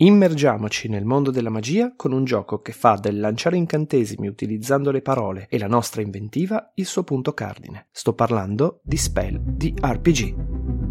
Immergiamoci nel mondo della magia con un gioco che fa del lanciare incantesimi utilizzando le parole e la nostra inventiva il suo punto cardine. Sto parlando di Spell di RPG.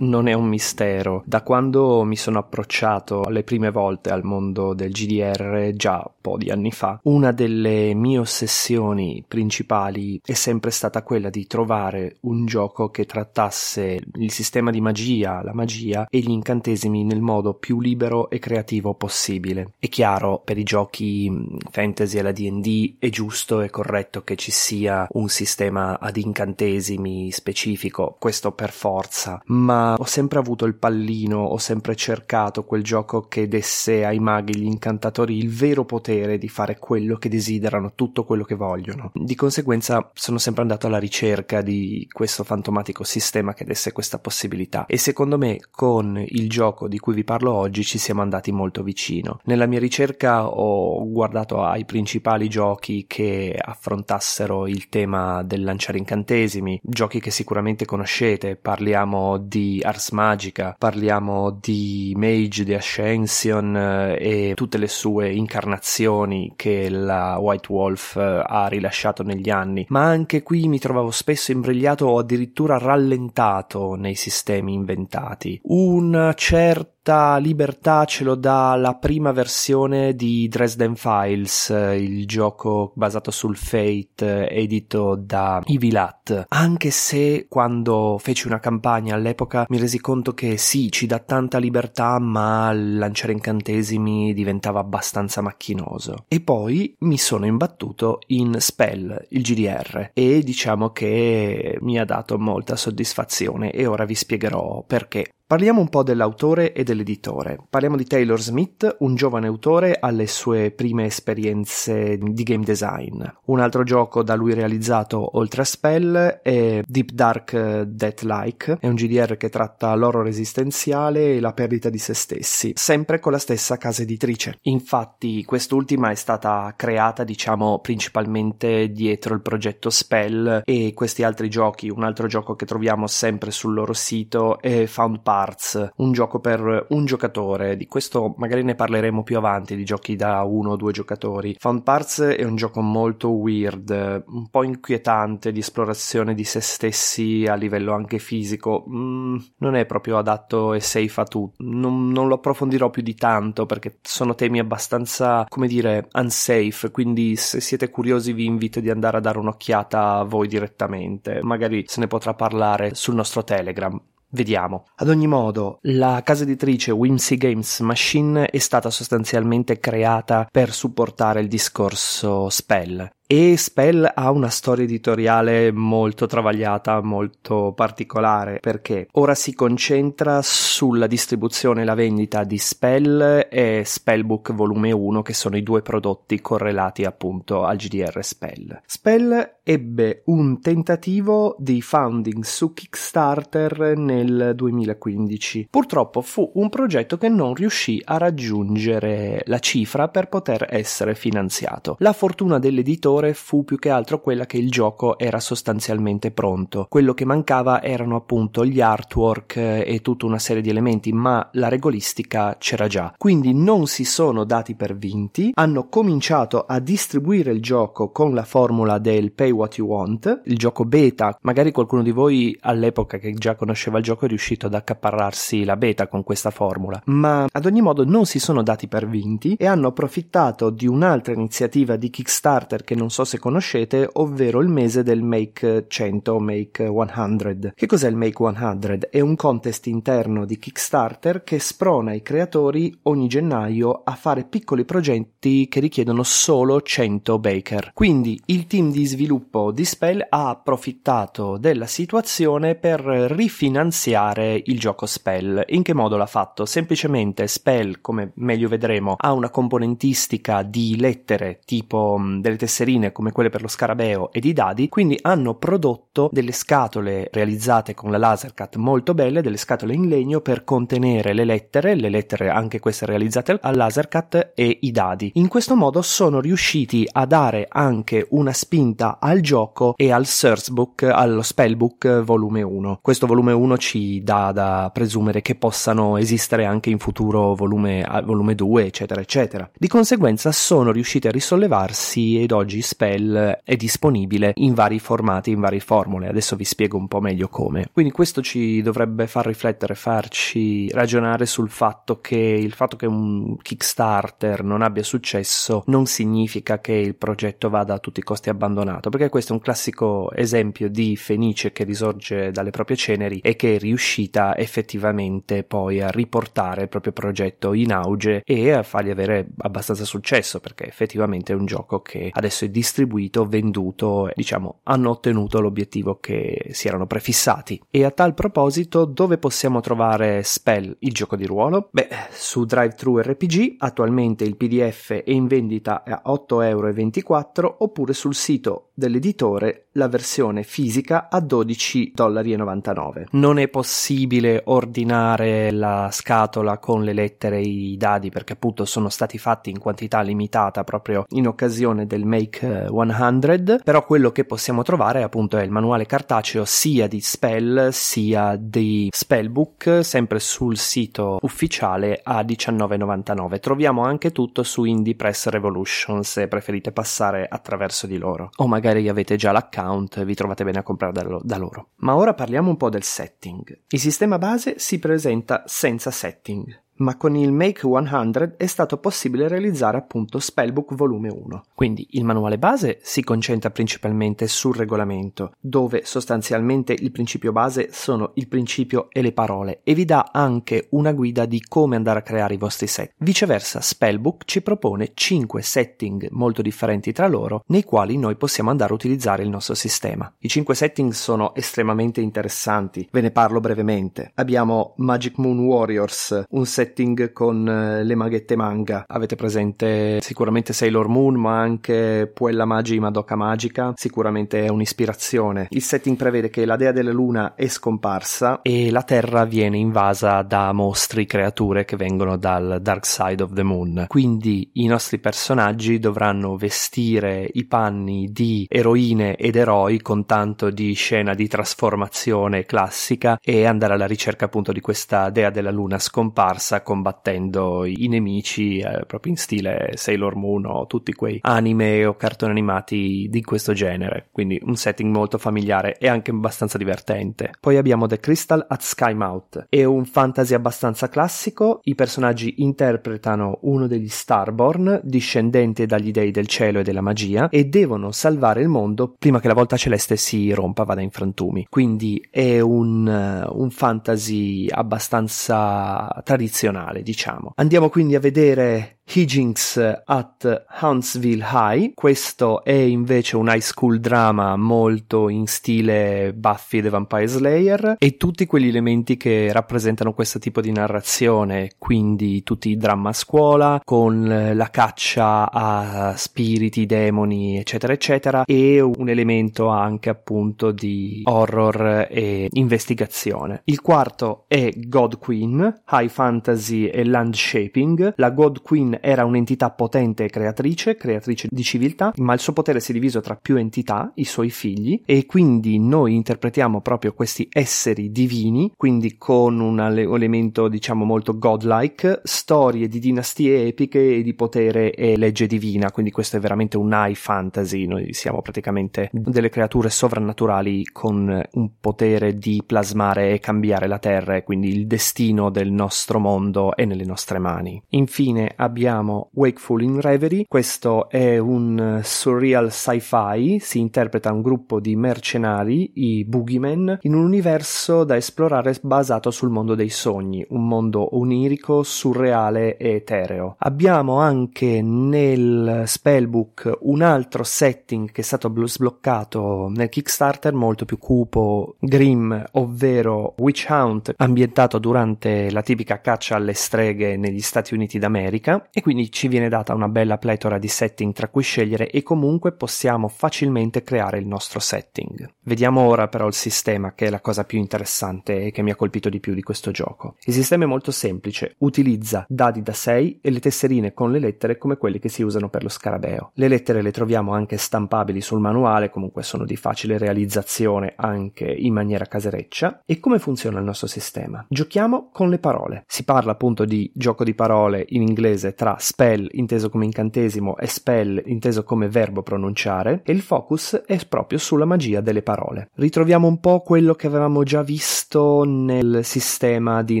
Non è un mistero. Da quando mi sono approcciato le prime volte al mondo del GDR, già un po' di anni fa, una delle mie ossessioni principali è sempre stata quella di trovare un gioco che trattasse il sistema di magia, la magia e gli incantesimi nel modo più libero e creativo possibile. È chiaro, per i giochi fantasy alla D&D è giusto e corretto che ci sia un sistema ad incantesimi specifico, questo per forza, ma ho sempre avuto il pallino, ho sempre cercato quel gioco che desse ai maghi, gli incantatori, il vero potere di fare quello che desiderano, tutto quello che vogliono. Di conseguenza sono sempre andato alla ricerca di questo fantomatico sistema che desse questa possibilità e secondo me con il gioco di cui vi parlo oggi ci siamo andati molto vicino. Nella mia ricerca ho guardato ai principali giochi che affrontassero il tema del lanciare incantesimi, giochi che sicuramente conoscete, parliamo di Ars Magica, parliamo di Mage di Ascension eh, e tutte le sue incarnazioni che la White Wolf eh, ha rilasciato negli anni, ma anche qui mi trovavo spesso imbrigliato o addirittura rallentato nei sistemi inventati. Una certa questa libertà ce lo dà la prima versione di Dresden Files, il gioco basato sul Fate edito da Evilat. Anche se quando feci una campagna all'epoca mi resi conto che sì, ci dà tanta libertà, ma lanciare incantesimi diventava abbastanza macchinoso. E poi mi sono imbattuto in Spell, il GDR, e diciamo che mi ha dato molta soddisfazione e ora vi spiegherò perché. Parliamo un po' dell'autore e dell'editore. Parliamo di Taylor Smith, un giovane autore alle sue prime esperienze di game design. Un altro gioco da lui realizzato oltre a Spell è Deep Dark Death-like, è un GDR che tratta l'oro resistenziale e la perdita di se stessi, sempre con la stessa casa editrice. Infatti quest'ultima è stata creata, diciamo, principalmente dietro il progetto Spell e questi altri giochi, un altro gioco che troviamo sempre sul loro sito è Found Path Hearts, un gioco per un giocatore, di questo magari ne parleremo più avanti, di giochi da uno o due giocatori. Found Parts è un gioco molto weird, un po' inquietante di esplorazione di se stessi a livello anche fisico, mm, non è proprio adatto e safe a tutti, non, non lo approfondirò più di tanto perché sono temi abbastanza, come dire, unsafe, quindi se siete curiosi vi invito di andare a dare un'occhiata a voi direttamente, magari se ne potrà parlare sul nostro Telegram. Vediamo. Ad ogni modo, la casa editrice Whimsy Games Machine è stata sostanzialmente creata per supportare il discorso Spell e Spell ha una storia editoriale molto travagliata, molto particolare, perché ora si concentra sulla distribuzione e la vendita di Spell e Spellbook volume 1, che sono i due prodotti correlati appunto al GDR Spell. Spell ebbe un tentativo di founding su Kickstarter nel 2015. Purtroppo fu un progetto che non riuscì a raggiungere la cifra per poter essere finanziato. La fortuna dell'editore migliore fu più che altro quella che il gioco era sostanzialmente pronto. Quello che mancava erano appunto gli artwork e tutta una serie di elementi, ma la regolistica c'era già. Quindi non si sono dati per vinti, hanno cominciato a distribuire il gioco con la formula del pay what you want, il gioco beta. Magari qualcuno di voi all'epoca che già conosceva il gioco è riuscito ad accaparrarsi la beta con questa formula, ma ad ogni modo non si sono dati per vinti e hanno approfittato di un'altra iniziativa di Kickstarter che non non so se conoscete, ovvero il mese del Make 100 o Make 100. Che cos'è il Make 100? È un contest interno di Kickstarter che sprona i creatori ogni gennaio a fare piccoli progetti che richiedono solo 100 baker. Quindi il team di sviluppo di Spell ha approfittato della situazione per rifinanziare il gioco Spell. In che modo l'ha fatto? Semplicemente Spell, come meglio vedremo, ha una componentistica di lettere tipo mh, delle tesserine come quelle per lo scarabeo e di dadi, quindi hanno prodotto delle scatole realizzate con la laser cut molto belle, delle scatole in legno per contenere le lettere, le lettere anche queste realizzate al laser cut e i dadi. In questo modo sono riusciti a dare anche una spinta al gioco e al source book, allo spellbook volume 1. Questo volume 1 ci dà da presumere che possano esistere anche in futuro volume, volume 2, eccetera, eccetera. Di conseguenza sono riusciti a risollevarsi ed oggi Spell è disponibile in vari formati, in varie formule. Adesso vi spiego un po' meglio come. Quindi questo ci dovrebbe far riflettere, farci ragionare sul fatto che il fatto che un Kickstarter non abbia successo non significa che il progetto vada a tutti i costi abbandonato, perché questo è un classico esempio di Fenice che risorge dalle proprie ceneri e che è riuscita effettivamente poi a riportare il proprio progetto in auge e a fargli avere abbastanza successo, perché effettivamente è un gioco che adesso è distribuito, venduto, diciamo, hanno ottenuto l'obiettivo che si erano prefissati. E a tal proposito, dove possiamo trovare Spell, il gioco di ruolo? Beh, su DriveThru RPG, attualmente il PDF è in vendita a 8,24 euro oppure sul sito dell'editore la versione fisica a 12,99 Non è possibile ordinare la scatola con le lettere e i dadi perché appunto sono stati fatti in quantità limitata proprio in occasione del Make 100, però quello che possiamo trovare appunto è il manuale cartaceo sia di Spell sia di Spellbook sempre sul sito ufficiale a 19,99. Troviamo anche tutto su Indie Press Revolution se preferite passare attraverso di loro. O magari avete già l'account account vi trovate bene a comprare da, lo- da loro. Ma ora parliamo un po' del setting. Il sistema base si presenta senza setting ma con il Make 100 è stato possibile realizzare appunto Spellbook volume 1. Quindi il manuale base si concentra principalmente sul regolamento, dove sostanzialmente il principio base sono il principio e le parole e vi dà anche una guida di come andare a creare i vostri set. Viceversa, Spellbook ci propone 5 setting molto differenti tra loro nei quali noi possiamo andare a utilizzare il nostro sistema. I 5 setting sono estremamente interessanti, ve ne parlo brevemente. Abbiamo Magic Moon Warriors, un set setting con eh, le maghette manga. Avete presente sicuramente Sailor Moon, ma anche Puella Magi Madoka Magica, sicuramente è un'ispirazione. Il setting prevede che la dea della luna è scomparsa e la Terra viene invasa da mostri, creature che vengono dal Dark Side of the Moon. Quindi i nostri personaggi dovranno vestire i panni di eroine ed eroi con tanto di scena di trasformazione classica e andare alla ricerca appunto di questa dea della luna scomparsa combattendo i nemici eh, proprio in stile Sailor Moon o tutti quei anime o cartoni animati di questo genere. Quindi un setting molto familiare e anche abbastanza divertente. Poi abbiamo The Crystal at Skymouth. È un fantasy abbastanza classico. I personaggi interpretano uno degli Starborn, discendenti dagli dei del cielo e della magia, e devono salvare il mondo prima che la volta celeste si rompa, vada in frantumi. Quindi è un, un fantasy abbastanza tradizionale tradizionale, diciamo. Andiamo quindi a vedere Higgins at Huntsville High. Questo è invece un high school drama molto in stile Buffy the Vampire Slayer e tutti quegli elementi che rappresentano questo tipo di narrazione, quindi tutti i dramma a scuola con la caccia a spiriti, demoni, eccetera, eccetera, e un elemento anche appunto di horror e investigazione. Il quarto è God Queen, High Fantasy e Land Shaping. La God Queen era un'entità potente e creatrice, creatrice di civiltà, ma il suo potere si è diviso tra più entità, i suoi figli, e quindi noi interpretiamo proprio questi esseri divini, quindi con un elemento diciamo molto godlike, storie di dinastie epiche e di potere e legge divina, quindi questo è veramente un high fantasy, noi siamo praticamente delle creature sovrannaturali con un potere di plasmare e cambiare la terra e quindi il destino del nostro mondo è nelle nostre mani. Infine abbiamo abbiamo Wakeful in Reverie, questo è un surreal sci-fi, si interpreta un gruppo di mercenari, i Boogeymen, in un universo da esplorare basato sul mondo dei sogni, un mondo onirico, surreale e etereo. Abbiamo anche nel spellbook un altro setting che è stato sbloccato nel Kickstarter molto più cupo, grim, ovvero Witch Hunt, ambientato durante la tipica caccia alle streghe negli Stati Uniti d'America e quindi ci viene data una bella pletora di setting tra cui scegliere e comunque possiamo facilmente creare il nostro setting. Vediamo ora però il sistema che è la cosa più interessante e che mi ha colpito di più di questo gioco. Il sistema è molto semplice, utilizza dadi da 6 e le tesserine con le lettere come quelle che si usano per lo scarabeo. Le lettere le troviamo anche stampabili sul manuale, comunque sono di facile realizzazione anche in maniera casereccia. E come funziona il nostro sistema? Giochiamo con le parole. Si parla appunto di gioco di parole in inglese tra spell inteso come incantesimo e spell inteso come verbo pronunciare e il focus è proprio sulla magia delle parole. Ritroviamo un po' quello che avevamo già visto nel sistema di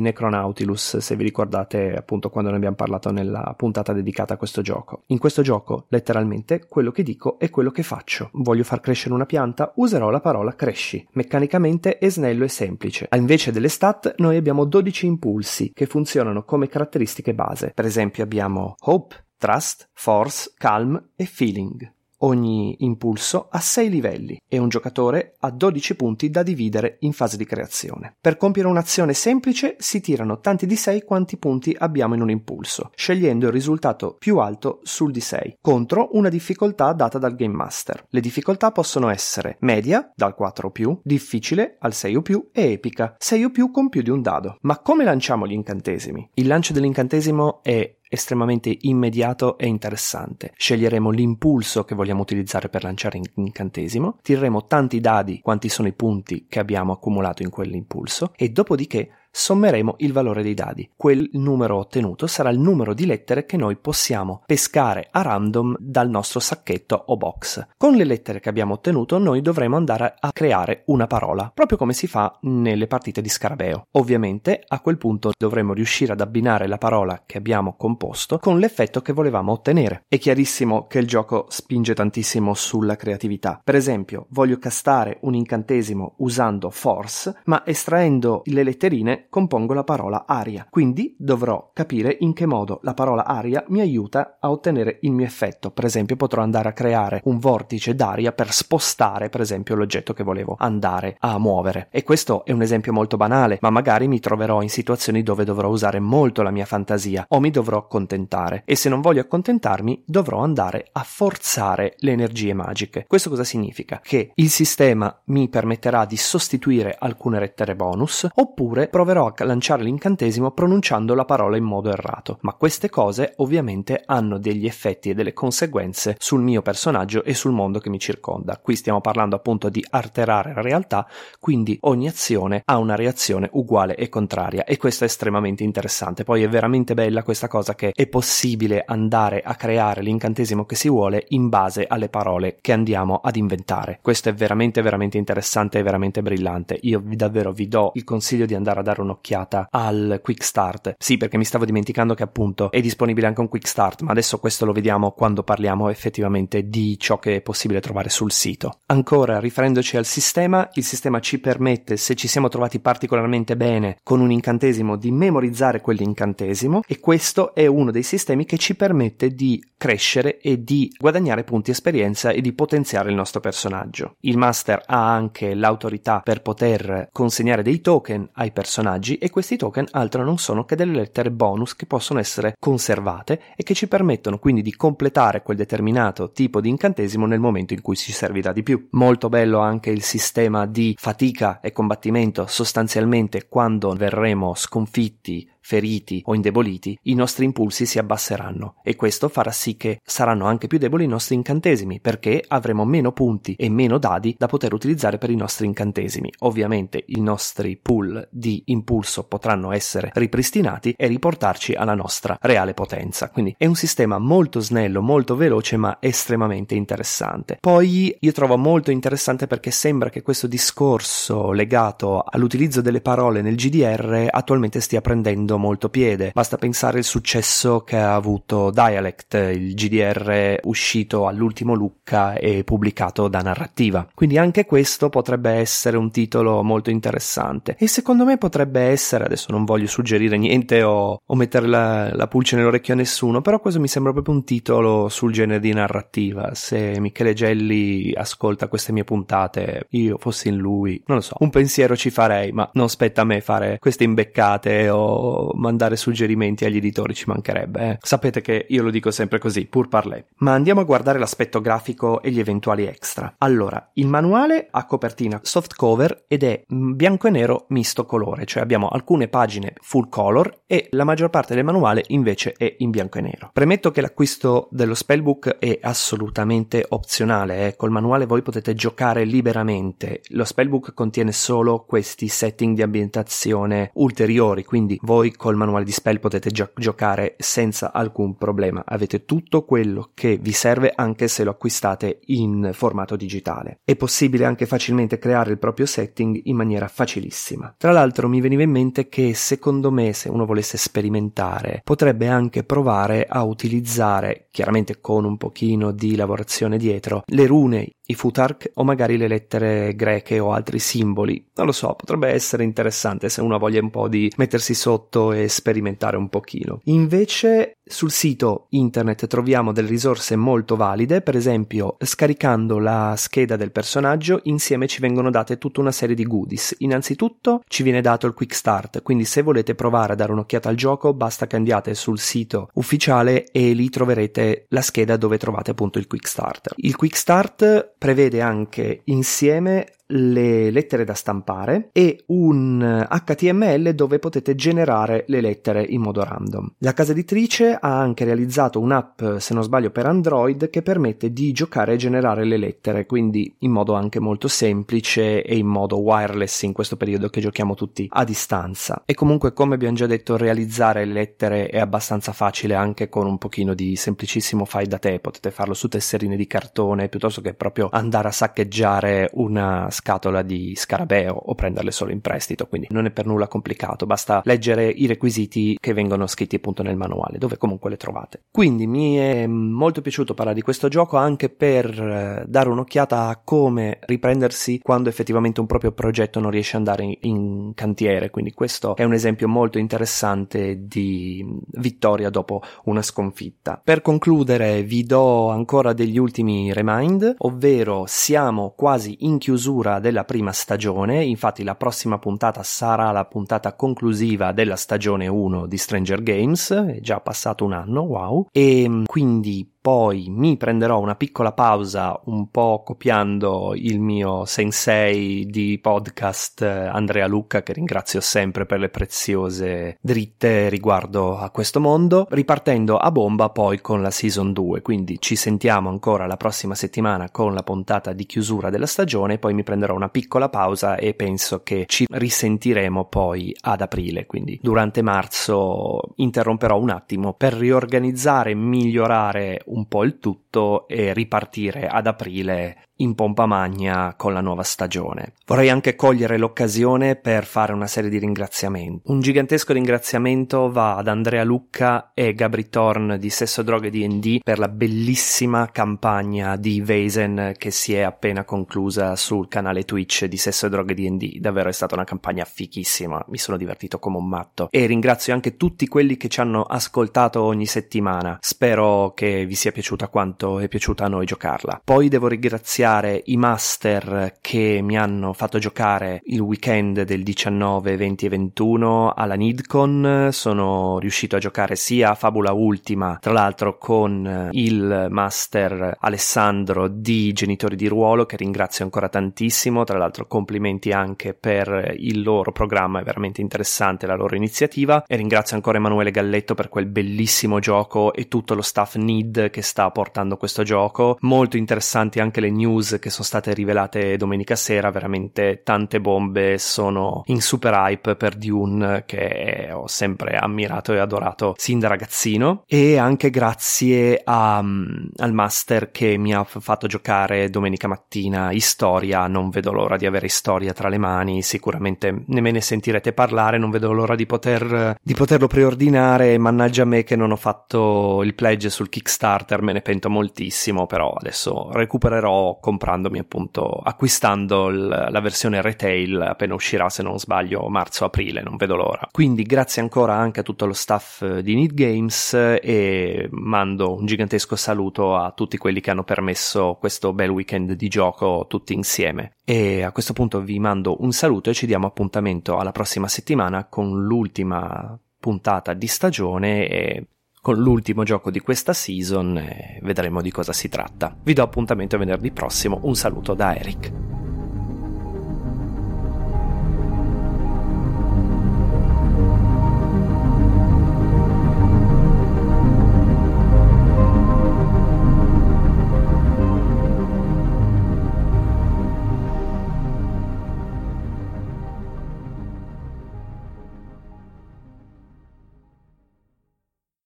Necronautilus, se vi ricordate appunto quando ne abbiamo parlato nella puntata dedicata a questo gioco. In questo gioco, letteralmente, quello che dico è quello che faccio. Voglio far crescere una pianta, userò la parola cresci. Meccanicamente è snello e semplice. Invece delle stat, noi abbiamo 12 impulsi che funzionano come caratteristiche base. Per esempio abbiamo Hope, Trust, Force, Calm e Feeling. Ogni impulso ha 6 livelli e un giocatore ha 12 punti da dividere in fase di creazione. Per compiere un'azione semplice si tirano tanti di 6 quanti punti abbiamo in un impulso, scegliendo il risultato più alto sul di 6, contro una difficoltà data dal Game Master. Le difficoltà possono essere media, dal 4 o più, difficile, al 6 o più, e epica, 6 o più con più di un dado. Ma come lanciamo gli incantesimi? Il lancio dell'incantesimo è estremamente immediato e interessante. Sceglieremo l'impulso che vogliamo utilizzare per lanciare l'incantesimo, tireremo tanti dadi quanti sono i punti che abbiamo accumulato in quell'impulso e dopodiché sommeremo il valore dei dadi. Quel numero ottenuto sarà il numero di lettere che noi possiamo pescare a random dal nostro sacchetto o box. Con le lettere che abbiamo ottenuto noi dovremo andare a creare una parola, proprio come si fa nelle partite di scarabeo. Ovviamente a quel punto dovremo riuscire ad abbinare la parola che abbiamo composto con l'effetto che volevamo ottenere. È chiarissimo che il gioco spinge tantissimo sulla creatività. Per esempio, voglio castare un incantesimo usando force, ma estraendo le letterine compongo la parola aria, quindi dovrò capire in che modo la parola aria mi aiuta a ottenere il mio effetto. Per esempio potrò andare a creare un vortice d'aria per spostare per esempio l'oggetto che volevo andare a muovere. E questo è un esempio molto banale, ma magari mi troverò in situazioni dove dovrò usare molto la mia fantasia o mi dovrò accontentare e se non voglio accontentarmi dovrò andare a forzare le energie magiche. Questo cosa significa? Che il sistema mi permetterà di sostituire alcune lettere bonus oppure proverò proverò a lanciare l'incantesimo pronunciando la parola in modo errato, ma queste cose ovviamente hanno degli effetti e delle conseguenze sul mio personaggio e sul mondo che mi circonda. Qui stiamo parlando appunto di alterare la realtà, quindi ogni azione ha una reazione uguale e contraria e questo è estremamente interessante. Poi è veramente bella questa cosa che è possibile andare a creare l'incantesimo che si vuole in base alle parole che andiamo ad inventare. Questo è veramente veramente interessante e veramente brillante. Io davvero vi do il consiglio di andare a dare un'occhiata al Quick Start. Sì, perché mi stavo dimenticando che appunto è disponibile anche un Quick Start, ma adesso questo lo vediamo quando parliamo effettivamente di ciò che è possibile trovare sul sito. Ancora, riferendoci al sistema, il sistema ci permette, se ci siamo trovati particolarmente bene con un incantesimo, di memorizzare quell'incantesimo e questo è uno dei sistemi che ci permette di crescere e di guadagnare punti esperienza e di potenziare il nostro personaggio. Il master ha anche l'autorità per poter consegnare dei token ai personaggi personaggi e questi token altro non sono che delle lettere bonus che possono essere conservate e che ci permettono quindi di completare quel determinato tipo di incantesimo nel momento in cui ci servirà di più. Molto bello anche il sistema di fatica e combattimento sostanzialmente quando verremo sconfitti feriti o indeboliti, i nostri impulsi si abbasseranno e questo farà sì che saranno anche più deboli i nostri incantesimi perché avremo meno punti e meno dadi da poter utilizzare per i nostri incantesimi. Ovviamente i nostri pool di impulso potranno essere ripristinati e riportarci alla nostra reale potenza. Quindi è un sistema molto snello, molto veloce ma estremamente interessante. Poi io trovo molto interessante perché sembra che questo discorso legato all'utilizzo delle parole nel GDR attualmente stia prendendo molto piede. Basta pensare al successo che ha avuto Dialect, il GDR uscito all'ultimo Lucca e pubblicato da Narrativa. Quindi anche questo potrebbe essere un titolo molto interessante e secondo me potrebbe essere, adesso non voglio suggerire niente o, o mettere la, la pulce nell'orecchio a nessuno, però questo mi sembra proprio un titolo sul genere di narrativa. Se Michele Gelli ascolta queste mie puntate, io fossi in lui, non lo so, un pensiero ci farei, ma non spetta a me fare queste imbeccate o mandare suggerimenti agli editori, ci mancherebbe. Eh. Sapete che io lo dico sempre così, pur parlé. Ma andiamo a guardare l'aspetto grafico e gli eventuali extra. Allora, il manuale ha copertina soft cover ed è bianco e nero misto colore, cioè abbiamo alcune pagine full color e la maggior parte del manuale invece è in bianco e nero. Premetto che l'acquisto dello spellbook è assolutamente opzionale, eh. col manuale voi potete giocare liberamente. Lo spellbook contiene solo questi setting di ambientazione ulteriori, quindi voi col manuale di spell potete gio- giocare senza alcun problema. Avete tutto quello che vi serve anche se lo acquistate in formato digitale. È possibile anche facilmente creare il proprio setting in maniera facilissima. Tra l'altro mi veniva in mente che secondo me se uno volesse sperimentare potrebbe anche provare a utilizzare, chiaramente con un pochino di lavorazione dietro, le rune i futark o magari le lettere greche o altri simboli. Non lo so, potrebbe essere interessante se uno ha voglia un po' di mettersi sotto e sperimentare un pochino. Invece sul sito internet troviamo delle risorse molto valide, per esempio scaricando la scheda del personaggio insieme ci vengono date tutta una serie di goodies. Innanzitutto ci viene dato il quick start, quindi se volete provare a dare un'occhiata al gioco basta che andiate sul sito ufficiale e lì troverete la scheda dove trovate appunto il quick start. Il quick start prevede anche insieme le lettere da stampare e un HTML dove potete generare le lettere in modo random. La casa editrice ha anche realizzato un'app, se non sbaglio, per Android che permette di giocare e generare le lettere, quindi in modo anche molto semplice e in modo wireless in questo periodo che giochiamo tutti a distanza. E comunque, come abbiamo già detto, realizzare le lettere è abbastanza facile anche con un pochino di semplicissimo fai da te, potete farlo su tesserine di cartone piuttosto che proprio andare a saccheggiare una scatola di scarabeo o prenderle solo in prestito, quindi non è per nulla complicato, basta leggere i requisiti che vengono scritti appunto nel manuale, dove comunque le trovate. Quindi mi è molto piaciuto parlare di questo gioco anche per eh, dare un'occhiata a come riprendersi quando effettivamente un proprio progetto non riesce ad andare in, in cantiere, quindi questo è un esempio molto interessante di vittoria dopo una sconfitta. Per concludere vi do ancora degli ultimi remind, ovvero siamo quasi in chiusura chiusura della prima stagione, infatti la prossima puntata sarà la puntata conclusiva della stagione 1 di Stranger Games, è già passato un anno, wow, e quindi poi mi prenderò una piccola pausa un po' copiando il mio sensei di podcast Andrea Lucca che ringrazio sempre per le preziose dritte riguardo a questo mondo ripartendo a bomba poi con la season 2 quindi ci sentiamo ancora la prossima settimana con la puntata di chiusura della stagione poi mi prenderò una piccola pausa e penso che ci risentiremo poi ad aprile. Quindi durante marzo interromperò un attimo per riorganizzare e migliorare un un po' il tutto e ripartire ad aprile in pompa magna con la nuova stagione. Vorrei anche cogliere l'occasione per fare una serie di ringraziamenti. Un gigantesco ringraziamento va ad Andrea Lucca e Gabri Thorn di Sesso Droghe D&D per la bellissima campagna di Vasen che si è appena conclusa sul canale Twitch di Sesso Droghe D&D. Davvero è stata una campagna fichissima, mi sono divertito come un matto e ringrazio anche tutti quelli che ci hanno ascoltato ogni settimana. Spero che vi sia piaciuta quanto è piaciuta a noi giocarla. Poi devo ringraziare ringraziare i master che mi hanno fatto giocare il weekend del 19, 20 e 21 alla Nidcon. Sono riuscito a giocare sia a Fabula Ultima, tra l'altro con il master Alessandro di Genitori di Ruolo, che ringrazio ancora tantissimo. Tra l'altro, complimenti anche per il loro programma, è veramente interessante la loro iniziativa. E ringrazio ancora Emanuele Galletto per quel bellissimo gioco e tutto lo staff Nid che sta portando questo gioco. Molto interessanti anche le news news che sono state rivelate domenica sera, veramente tante bombe, sono in super hype per Dune che ho sempre ammirato e adorato sin da ragazzino. E anche grazie a, um, al master che mi ha fatto giocare domenica mattina Historia, non vedo l'ora di avere Historia tra le mani, sicuramente ne me ne sentirete parlare, non vedo l'ora di, poter, di poterlo preordinare, mannaggia me che non ho fatto il pledge sul Kickstarter, me ne pento moltissimo, però adesso recupererò comprandomi appunto, acquistando il, la versione retail appena uscirà se non sbaglio marzo-aprile, non vedo l'ora. Quindi grazie ancora anche a tutto lo staff di Need Games e mando un gigantesco saluto a tutti quelli che hanno permesso questo bel weekend di gioco tutti insieme. E a questo punto vi mando un saluto e ci diamo appuntamento alla prossima settimana con l'ultima puntata di stagione e con l'ultimo gioco di questa season e vedremo di cosa si tratta. Vi do appuntamento venerdì prossimo, un saluto da Eric.